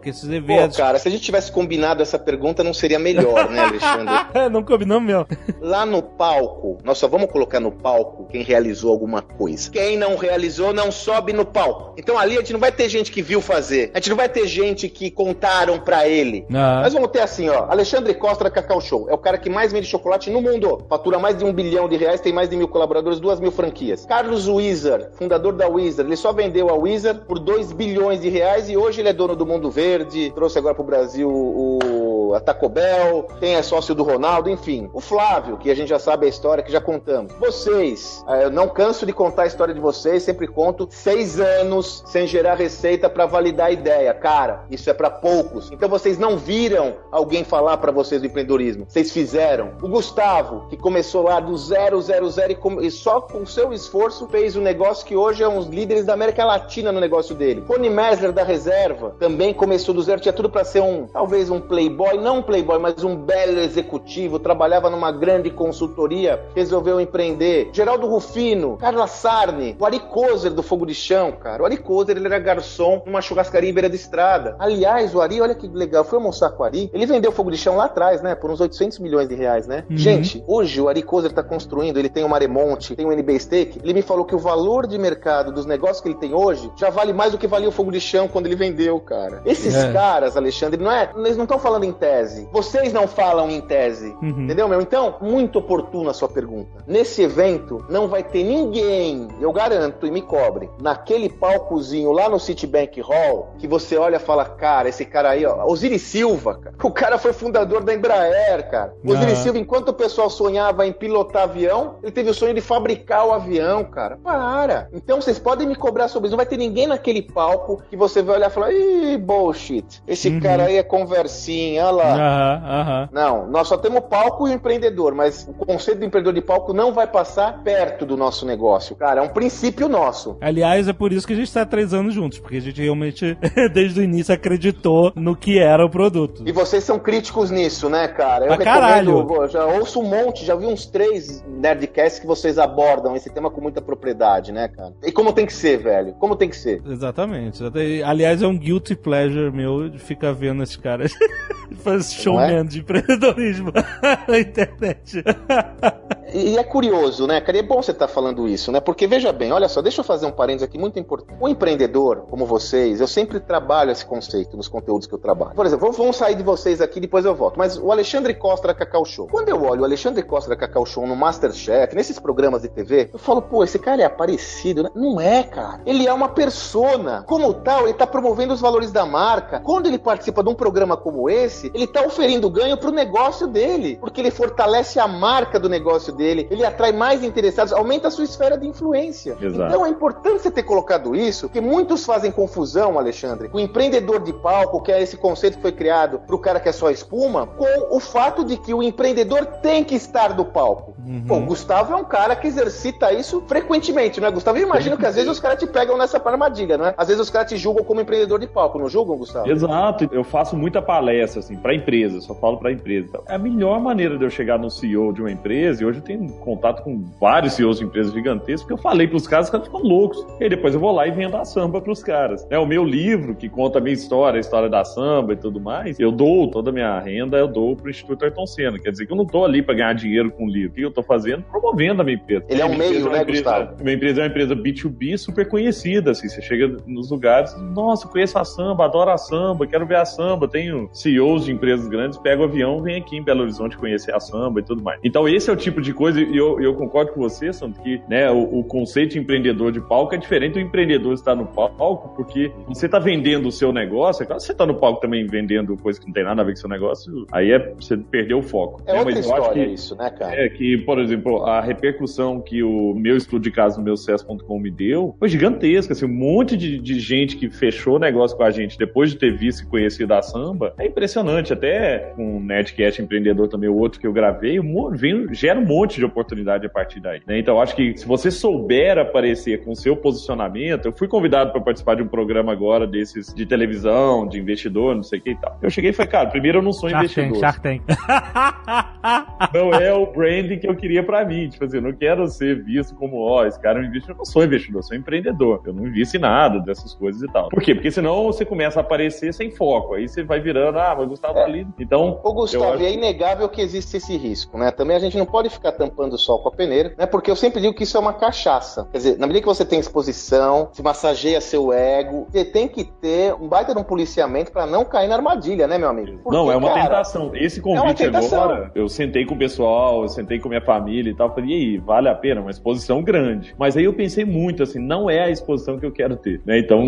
que esses eventos.
Pô, cara, se a gente tivesse combinado essa pergunta pergunta não seria melhor, né, Alexandre?
não combinou meu.
Lá no palco, nós só vamos colocar no palco quem realizou alguma coisa. Quem não realizou não sobe no palco. Então ali a gente não vai ter gente que viu fazer. A gente não vai ter gente que contaram para ele. Ah. Nós vamos ter assim, ó, Alexandre Costa da Cacau Show. É o cara que mais vende chocolate no mundo. Fatura mais de um bilhão de reais, tem mais de mil colaboradores, duas mil franquias. Carlos Wizard, fundador da Wizard. Ele só vendeu a Wizard por 2 bilhões de reais e hoje ele é dono do Mundo Verde. Trouxe agora pro Brasil o a Taco Bell, quem é sócio do Ronaldo, enfim. O Flávio, que a gente já sabe a história, que já contamos. Vocês, eh, eu não canso de contar a história de vocês, sempre conto seis anos sem gerar receita para validar a ideia. Cara, isso é para poucos. Então vocês não viram alguém falar para vocês do empreendedorismo. Vocês fizeram. O Gustavo, que começou lá do zero, zero, zero e, e só com seu esforço fez o um negócio que hoje é um dos líderes da América Latina no negócio dele. Tony Mesler da Reserva também começou do zero, tinha tudo para ser um, talvez um playboy, não um playboy, mas um belo executivo, trabalhava numa grande consultoria, resolveu empreender. Geraldo Rufino, Carla Sarni, o Ari Kozer do Fogo de Chão, cara. O Ari Kozer, ele era garçom numa churrascaria em beira de estrada. Aliás, o Ari, olha que legal, fui almoçar com o Ari, ele vendeu Fogo de Chão lá atrás, né, por uns 800 milhões de reais, né?
Uhum.
Gente, hoje o Ari Kozer tá construindo, ele tem o Maremonte, tem o NB Steak, ele me falou que o valor de mercado dos negócios que ele tem hoje já vale mais do que valia o Fogo de Chão quando ele vendeu, cara. Esses
É.
caras, Alexandre, não é, eles não estão falando em tese. Vocês não falam em tese.
Uhum.
Entendeu, meu? Então, muito oportuna a sua pergunta. Nesse evento, não vai ter ninguém, eu garanto, e me cobre, naquele palcozinho lá no Citibank Hall, que você olha e fala, cara, esse cara aí, ó, Osiris Silva, cara. O cara foi fundador da Embraer, cara. Osiris
Aham.
Silva, enquanto o pessoal sonhava em pilotar avião, ele teve o sonho de fabricar o avião, cara. Para. Então, vocês podem me cobrar sobre isso. Não vai ter ninguém naquele palco que você vai olhar e falar, ih, bullshit. Esse
Uhum.
cara aí é conversinha, olha
Aham, aham.
Não, nós só temos palco e o empreendedor, mas o conceito do empreendedor de palco não vai passar perto do nosso negócio, cara. É um princípio nosso.
Aliás, é por isso que a gente tá há três anos juntos, porque a gente realmente, desde o início, acreditou no que era o produto.
E vocês são críticos nisso, né, cara? Eu
Pra caralho.
eu já ouço um monte, já vi uns três Nerdcasts que vocês abordam esse tema com muita propriedade, né, cara? E como tem que ser, velho? Como tem que ser?
Exatamente. Aliás, é um guilty pleasure meu de ficar vendo esses caras faz showman
é?
de empreendedorismo na internet.
E é curioso, né, cara? E é bom você estar falando isso, né? Porque veja bem, olha só, deixa eu fazer um parênteses aqui muito importante. O empreendedor, como vocês, eu sempre trabalho esse conceito nos conteúdos que eu trabalho. Por exemplo, vamos sair de vocês aqui, depois eu volto. Mas o Alexandre Costa da Cacau Show. Quando eu olho o Alexandre Costa da Cacau Show no Masterchef, nesses programas de TV, eu falo, pô, esse cara é aparecido, né? Não é, cara. Ele é uma persona. Como tal, ele tá promovendo os valores da marca. Quando ele participa de um programa como esse, ele tá oferindo ganho pro negócio dele. Porque ele fortalece a marca do negócio dele, ele atrai mais interessados, aumenta a sua esfera de influência.
Exato.
Então é importante você ter colocado isso, porque muitos fazem confusão, Alexandre, com o empreendedor de palco, que é esse conceito que foi criado pro cara que é só espuma, com o fato de que o empreendedor tem que estar do palco.
Uhum.
Pô, o Gustavo é um cara que exercita isso frequentemente, não é, Gustavo? Eu imagino que às vezes os caras te pegam nessa armadilha, não é? Às vezes os caras te julgam como empreendedor de palco, não julgam, Gustavo?
Exato, eu faço muita palestra, assim, pra empresa, só falo pra empresa. É a melhor maneira de eu chegar no CEO de uma empresa, e hoje tenho contato com vários CEOs de empresas gigantescas, porque eu falei pros caras, os caras ficam loucos. E aí depois eu vou lá e vendo a samba pros caras. É o meu livro, que conta a minha história, a história da samba e tudo mais, eu dou toda a minha renda, eu dou pro Instituto Ayrton Senna. Quer dizer que eu não tô ali pra ganhar dinheiro com o livro. O que eu tô fazendo? Promovendo a minha empresa.
Ele é um meio,
uma
né,
empresa-
Gustavo?
Minha empresa é uma empresa B2B super conhecida, assim, você chega nos lugares, nossa, conheço a samba, adoro a samba, quero ver a samba, tenho CEOs de empresas grandes, pego o avião, vem aqui em Belo Horizonte conhecer a samba e tudo mais. Então esse é o tipo de coisa, e eu, eu concordo com você, Santo, que né, o, o conceito de empreendedor de palco é diferente do empreendedor estar no palco, porque você está vendendo o seu negócio, é claro que você está no palco também vendendo coisa que não tem nada a ver com o seu negócio, aí é você perdeu o foco.
É
né?
outra
Mas eu acho
história
que-
isso, né, cara?
é que, por exemplo, a repercussão que o meu estudo de caso no meu sucesso.com me deu foi gigantesca. Assim, um monte de, de gente que fechou negócio com a gente depois de ter visto e conhecido a samba é impressionante. Até com o Nerdcast Empreendedor também, o outro que eu gravei, um vem, gera um monte de oportunidade a partir daí. né? Então, eu acho que se você souber aparecer com o seu posicionamento, eu fui convidado para participar de um programa agora desses de televisão, de investidor, não sei o que e tal. Eu cheguei e falei, cara, primeiro eu não sou
Shark
investidor
Shark Tank.
não é o branding que eu queria pra mim. Tipo assim, eu não quero ser visto como, ó, esse cara é um investidor. Eu não sou investidor, eu sou empreendedor. Eu não invisto em nada dessas coisas e tal. Por quê? Porque senão você começa a aparecer sem foco. Aí você vai virando, ah, mas Gustavo tá ali. Então.
Ô, Gustavo,
acho-
é inegável que existe esse risco, né? Também a gente não pode ficar tampando o sol com a peneira, né? Porque eu sempre digo que isso é uma cachaça. Quer dizer, na medida que você tem exposição, se massageia seu ego, você tem que ter um baita de um policiamento pra não cair na armadilha, né, meu amigo? Porque,
não, é uma
cara,
tentação. Esse convite
tentação.
agora, eu sentei com o pessoal, eu sentei com minha família e tal. Falei, e aí, vale a pena? Uma exposição grande. Mas aí eu pensei muito, assim, não é a exposição que eu quero ter. Né? Então,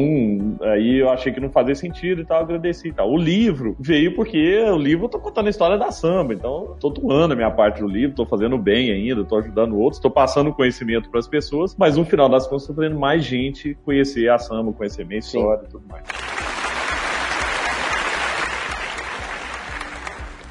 aí eu achei que não fazia sentido e tal, agradeci e tal. O livro veio porque o livro eu tô contando a história da samba. Então, tô doando a minha parte do livro, tô fazendo bem ainda, tô ajudando outros, tô passando conhecimento para as pessoas, mas no final das contas, tô fazendo mais gente conhecer a samba, conhecer minha história e tudo mais.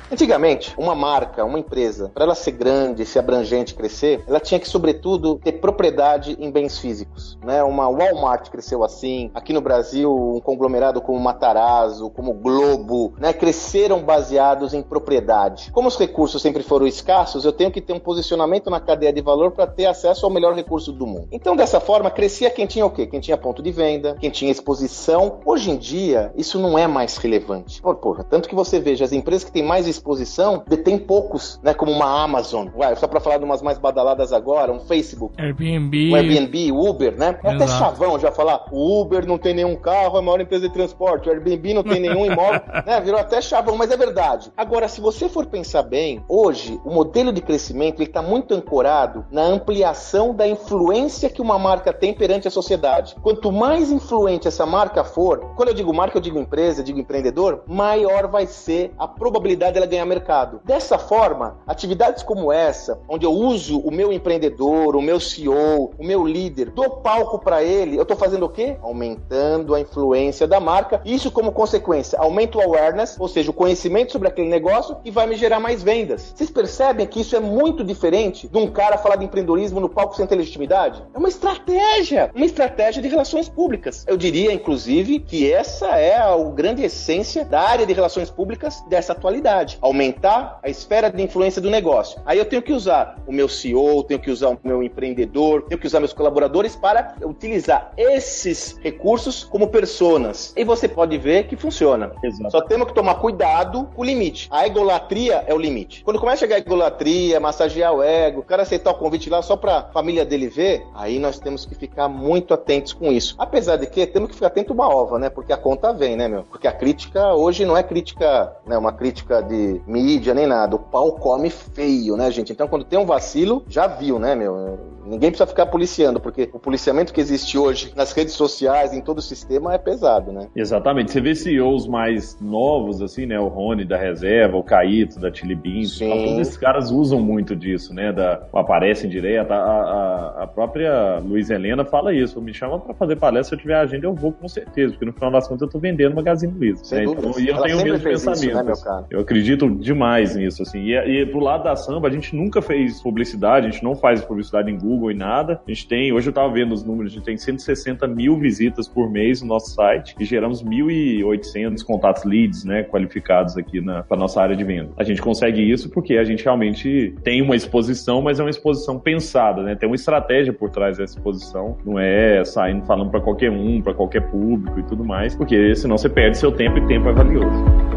Antigamente, uma marca, uma empresa, para ela ser grande, ser abrangente, crescer, ela tinha que, sobretudo, ter propriedade em bens físicos. Né? Uma Walmart cresceu assim, aqui no Brasil, um conglomerado como Matarazzo, como Globo, né? cresceram baseados em propriedade. Como os recursos sempre foram escassos, eu tenho que ter um posicionamento na cadeia de valor para ter acesso ao melhor recurso do mundo. Então, dessa forma, crescia quem tinha o quê? Quem tinha ponto de venda, quem tinha exposição. Hoje em dia, isso não é mais relevante. Pô, porra, tanto que você veja, as empresas que têm mais exposição detêm poucos, né? Como uma Amazon. Ué, só para falar de umas mais badaladas agora, um Facebook.
Airbnb.
Um Airbnb, Uber, né? É até chavão já falar, o Uber não tem nenhum carro, é a maior empresa de transporte, o Airbnb não tem nenhum imóvel, né? Virou até chavão, mas é verdade. Agora, se você for pensar bem, hoje o modelo de crescimento ele está muito ancorado na ampliação da influência que uma marca tem perante a sociedade. Quanto mais influente essa marca for, quando eu digo marca, eu digo empresa, eu digo empreendedor, maior vai ser a probabilidade dela ganhar mercado. Dessa forma, atividades como essa, onde eu uso o meu empreendedor, o meu CEO, o meu líder, dou palco para ele, eu estou fazendo o quê? Aumentando a influência da marca. Isso como consequência, aumenta o awareness, ou seja, o conhecimento sobre aquele negócio e vai me gerar mais vendas. Vocês percebem que isso é muito diferente de um cara falar de empreendedorismo no palco sem ter legitimidade? É uma estratégia, uma estratégia de relações públicas. Eu diria, inclusive, que essa é a grande essência da área de relações públicas dessa atualidade. Aumentar a esfera de influência do negócio. Aí eu tenho que usar o meu CEO, tenho que usar o meu empreendedor, tenho que usar meus colaboradores para utilizar esses recursos como personas. E você pode ver que funciona.
Exato.
Só temos que tomar cuidado com o limite. A egolatria é o limite. Quando começa a chegar a egolatria, massagear o ego, o cara aceitar o convite lá só pra família dele ver, aí nós temos que ficar muito atentos com isso. Apesar de que temos que ficar atento uma ova, né? Porque a conta vem, né, meu? Porque a crítica hoje não é crítica, né? Uma crítica de mídia nem nada. O pau come feio, né, gente? Então quando tem um vacilo, já viu, né, meu? Ninguém precisa ficar policiando, porque o policiamento que existe hoje nas redes sociais, em todo o sistema, é pesado, né?
Exatamente. Você vê CEOs mais novos, assim, né? O Rony da Reserva, o Caíto da Chili Beans, todos esses caras usam muito disso, né? Da, aparecem direto. A, a, a própria Luiz Helena fala isso. Me chama pra fazer palestra, se eu tiver agenda, eu vou com certeza, porque no final das contas eu tô vendendo Magazine Luiza. Né? Então, e eu
Ela
tenho o mesmo
fez isso,
pensamento.
né, meu cara?
Eu acredito demais nisso, assim. E, e pro lado da samba, a gente nunca fez publicidade, a gente não faz publicidade em Google e nada. A gente tem, hoje eu tava vendo os números, a gente tem 160 mil visitas por mês no nosso site e geramos 1.800 contatos leads, né, qualificados aqui na pra nossa área de venda. A gente consegue isso porque a gente realmente tem uma exposição, mas é uma exposição pensada, né? Tem uma estratégia por trás dessa exposição. Não é saindo falando para qualquer um, para qualquer público e tudo mais, porque senão você perde seu tempo e tempo é valioso.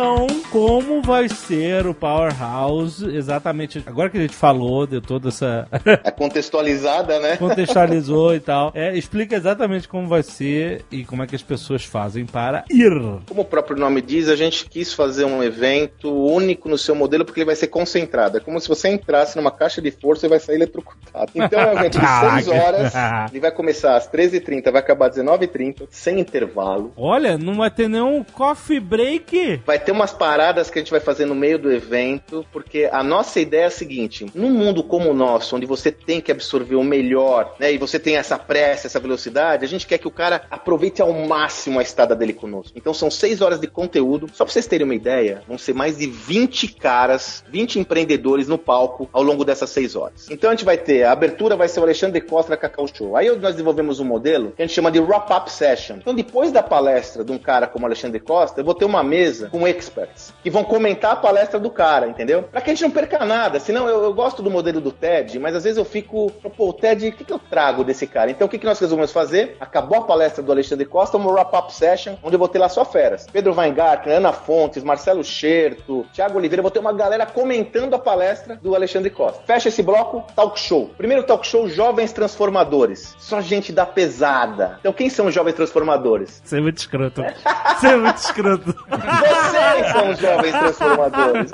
Então, como vai ser o Powerhouse? Exatamente. Agora que a gente falou de toda essa.
É contextualizada, né?
contextualizou e tal. É, explica exatamente como vai ser e como é que as pessoas fazem para ir.
Como o próprio nome diz, a gente quis fazer um evento único no seu modelo porque ele vai ser concentrado. É como se você entrasse numa caixa de força e vai sair eletrocutado. Então é um evento de 6
Caraca.
horas. Ele vai começar às 13h30, vai acabar às 19h30, sem intervalo.
Olha, não vai ter nenhum coffee break.
Vai ter umas paradas que a gente vai fazer no meio do evento, porque a nossa ideia é a seguinte: num mundo como o nosso, onde você tem que absorver o melhor, né, e você tem essa pressa, essa velocidade, a gente quer que o cara aproveite ao máximo a estada dele conosco. Então são seis horas de conteúdo. Só pra vocês terem uma ideia, vão ser mais de 20 caras, 20 empreendedores no palco ao longo dessas seis horas. Então a gente vai ter, a abertura vai ser o Alexandre Costa Cacau Show. Aí nós desenvolvemos um modelo que a gente chama de wrap-up session. Então depois da palestra de um cara como Alexandre Costa, eu vou ter uma mesa com experts que vão comentar a palestra do cara, entendeu? Pra que a gente não perca nada. Senão eu, eu gosto do modelo do TED, mas às vezes eu fico, pô, o TED, o que, que eu trago desse cara? Então o que, que nós resolvemos fazer? Acabou a palestra do Alexandre Costa, uma wrap-up session, onde eu vou ter lá só feras. Pedro Weingarten, Ana Fontes, Marcelo Scherto, Thiago Oliveira, vou ter uma galera comentando a palestra do Alexandre Costa. Fecha esse bloco, talk show. Primeiro talk show, Jovens Transformadores. Só gente da pesada. Então quem são os Jovens Transformadores?
Você é muito escroto. Você é muito escroto.
Vocês são os jovens jovens transformadores.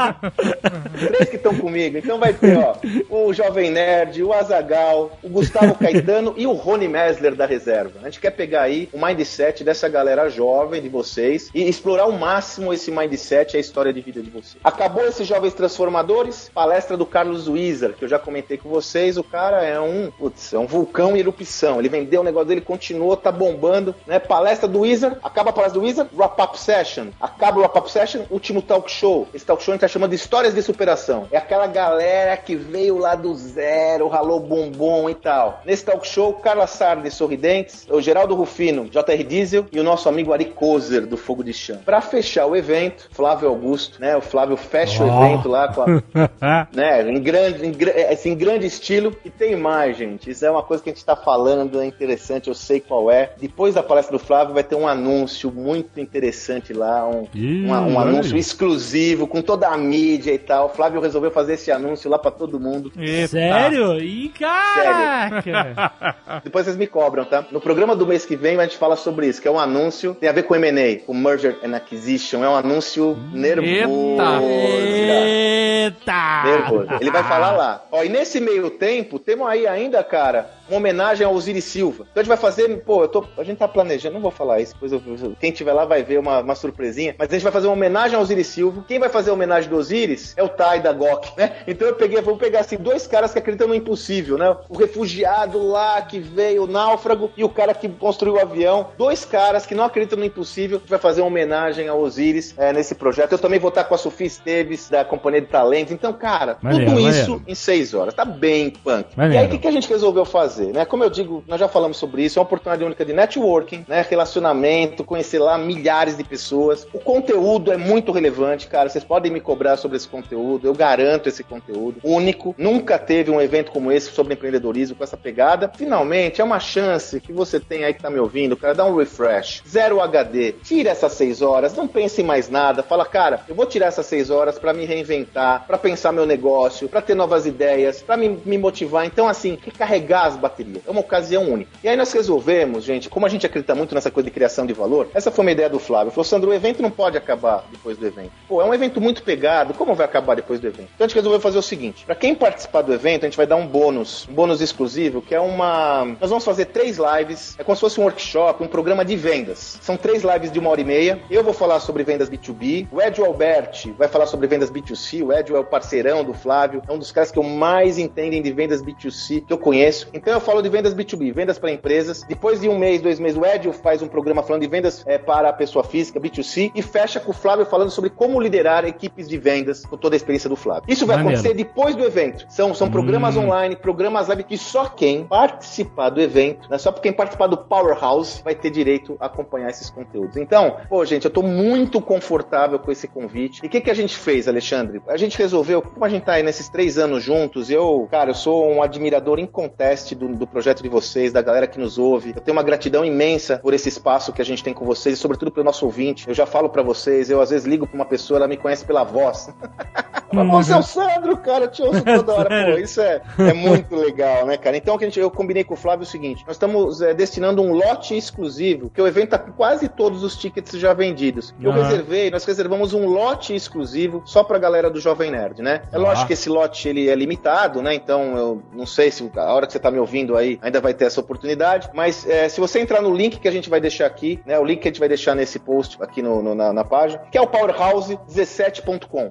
Três que estão comigo. Então vai ter, ó, o Jovem Nerd, o Azagal, o Gustavo Caetano e o Rony Mesler da reserva. A gente quer pegar aí o mindset dessa galera jovem de vocês e explorar ao máximo esse mindset e a história de vida de vocês. Acabou esses jovens transformadores, palestra do Carlos Wizard, que eu já comentei com vocês. O cara é um, putz, é um vulcão em erupção. Ele vendeu o negócio dele, continuou, tá bombando, né? Palestra do Wizard, acaba a palestra do Wizard, wrap-up session. Acaba o wrap-up session, último talk show. Esse talk show a gente tá chamando de histórias de superação. É aquela galera que veio lá do zero, ralou bombom e tal. Nesse talk show, Carla Sardes Sorridentes, o Geraldo Rufino, JR Diesel e o nosso amigo Ari Kozer, do Fogo de Chão. Pra fechar o evento, Flávio Augusto, né? O Flávio fecha oh. o evento lá com a, né? Em grande, em, assim, em grande estilo. E tem mais, gente. Isso é uma coisa que a gente tá falando, é interessante, eu sei qual é. Depois da palestra do Flávio vai ter um anúncio muito interessante lá, um, Ih, um, um anúncio exclusivo com toda a mídia e tal. O Flávio resolveu fazer esse anúncio lá para todo mundo.
Eita. Sério? Ih, caraca!
Sério. Depois vocês me cobram, tá? No programa do mês que vem a gente fala sobre isso, que é um anúncio, tem a ver com M&A, com Merger and Acquisition. É um anúncio nervoso.
Eita!
Nervoso. Ele vai falar lá. Ó, e nesse meio tempo, temos aí ainda, cara, uma homenagem ao Osiris Silva. Então a gente vai fazer, pô, eu tô, a gente tá planejando, não vou falar isso, depois eu, quem tiver lá vai ver uma, uma surpresinha, mas a gente vai fazer uma homenagem ao Osiris Silva. Quem vai fazer a homenagem do Osiris é o Tai da GOK, né? Então eu peguei, vou pegar assim, dois caras que acreditam no impossível, né? O refugiado lá que veio, o náufrago, e o cara que construiu o avião. Dois caras que não acreditam no impossível, a gente vai fazer uma homenagem ao Osiris é, nesse projeto. Eu também vou estar com a Sofia Esteves, da Companhia de Talentos. Então, cara, maneiro, tudo isso maneiro. em seis horas. Tá bem punk. Maneiro. E aí, o que, que a gente resolveu fazer? Fazer, né? Como eu digo, nós já falamos sobre isso, é uma oportunidade única de networking, né? Relacionamento, conhecer lá milhares de pessoas. O conteúdo é muito relevante, cara. Vocês podem me cobrar sobre esse conteúdo, eu garanto esse conteúdo único. Nunca teve um evento como esse sobre empreendedorismo com essa pegada. Finalmente, é uma chance que você tem aí que tá me ouvindo, cara, dá um refresh. Zero HD. Tira essas seis horas, não pense em mais nada. Fala, cara, eu vou tirar essas seis horas para me reinventar, para pensar meu negócio, para ter novas ideias, para me, me motivar. Então, assim, recarregar as bateria. É uma ocasião única. E aí nós resolvemos, gente, como a gente acredita muito nessa coisa de criação de valor, essa foi uma ideia do Flávio. Falou, Sandro, o evento não pode acabar depois do evento. Pô, é um evento muito pegado, como vai acabar depois do evento? Então a gente resolveu fazer o seguinte: para quem participar do evento, a gente vai dar um bônus, um bônus exclusivo, que é uma. Nós vamos fazer três lives, é como se fosse um workshop, um programa de vendas. São três lives de uma hora e meia. Eu vou falar sobre vendas B2B, o Edio Alberti vai falar sobre vendas B2C, o Edio é o parceirão do Flávio, é um dos caras que eu mais entendem de vendas B2C que eu conheço. Então eu falo de vendas B2B, vendas para empresas. Depois de um mês, dois meses, o Edio faz um programa falando de vendas é, para a pessoa física, B2C, e fecha com o Flávio falando sobre como liderar equipes de vendas com toda a experiência do Flávio. Isso vai Maneiro. acontecer depois do evento. São, são programas hum. online, programas live que só quem participar do evento, né, só quem participar do Powerhouse vai ter direito a acompanhar esses conteúdos. Então, pô, gente, eu tô muito confortável com esse convite. E o que, que a gente fez, Alexandre? A gente resolveu, como a gente tá aí nesses três anos juntos, eu, cara, eu sou um admirador inconteste do, do projeto de vocês, da galera que nos ouve. Eu tenho uma gratidão imensa por esse espaço que a gente tem com vocês e, sobretudo, pelo nosso ouvinte. Eu já falo para vocês, eu às vezes ligo pra uma pessoa, ela me conhece pela voz. Uhum. Você é o Sandro, cara, eu te ouço toda hora. Pô, isso é, é muito legal, né, cara? Então, a gente, eu combinei com o Flávio o seguinte: nós estamos é, destinando um lote exclusivo, que o evento tá com quase todos os tickets já vendidos. Eu uhum. reservei, nós reservamos um lote exclusivo só pra galera do Jovem Nerd, né? É lógico que esse lote ele é limitado, né? Então, eu não sei se a hora que você tá me ouvindo aí ainda vai ter essa oportunidade. Mas é, se você entrar no link que a gente vai deixar aqui, né? O link que a gente vai deixar nesse post aqui no, no na, na, página, que é o powerhouse17.com.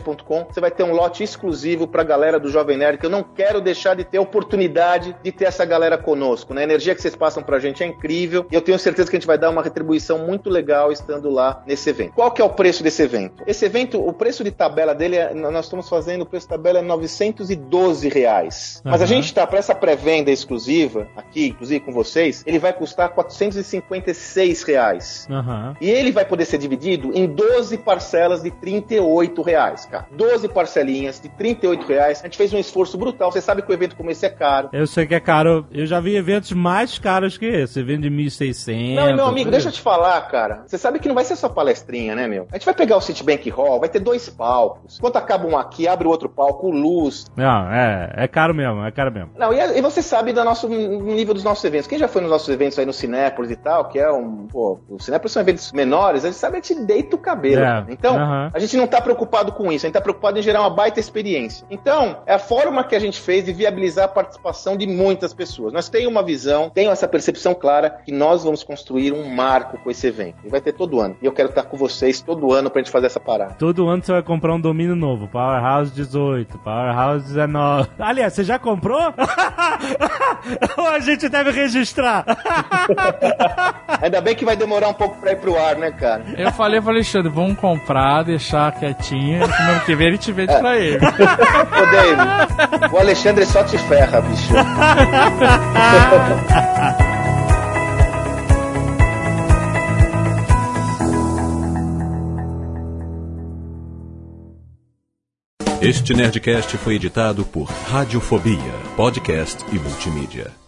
Powerhouse17.com, você vai ter um lote exclusivo pra galera do Jovem Nerd, que eu não quero deixar de ter a oportunidade de ter essa galera conosco, né? A energia que vocês passam pra gente é incrível e eu tenho certeza que a gente vai dar uma retribuição muito legal estando lá nesse evento. Qual que é o preço desse evento? Esse evento, o preço de tabela dele, é, nós estamos fazendo, o preço de tabela é 912 reais. Uhum. Mas a gente tá, para essa pré-venda exclusiva, aqui, inclusive com vocês, ele vai custar 456 reais. Uhum. E ele vai poder ser dividido em 12 parcelas de 38 reais. Reais, cara. 12 parcelinhas de 38 reais. A gente fez um esforço brutal. Você sabe que o evento como esse é caro.
Eu sei que é caro. Eu já vi eventos mais caros que esse. Evento de 1.600.
Não, meu amigo, deixa eu te falar, cara. Você sabe que não vai ser só palestrinha, né, meu? A gente vai pegar o Citibank Hall, vai ter dois palcos. Enquanto acaba um aqui, abre o outro palco, luz.
Não, é, é caro mesmo, é caro mesmo.
Não, e, e você sabe do nosso nível dos nossos eventos. Quem já foi nos nossos eventos aí no Cinépolis e tal, que é um. Pô, o Cinépolis são eventos menores, a gente sabe, a gente deita o cabelo.
É,
Então, a gente não tá preocupado com isso, a gente tá preocupado em gerar uma baita experiência. Então, é a forma que a gente fez de viabilizar a participação de muitas pessoas. Nós temos uma visão, tenho essa percepção clara que nós vamos construir um marco com esse evento. E vai ter todo ano. E eu quero estar com vocês todo ano pra gente fazer essa parada.
Todo ano você vai comprar um domínio novo. Powerhouse 18, Powerhouse 19. Aliás, você já comprou? Ou a gente deve registrar?
Ainda bem que vai demorar um pouco pra ir pro ar, né, cara?
Eu falei pro Alexandre, vamos comprar, deixar quietinho. No ano que vem a gente vende pra ele.
Ô, Dave, o Alexandre só te ferra, bicho.
Este Nerdcast foi editado por Radiofobia, podcast e multimídia.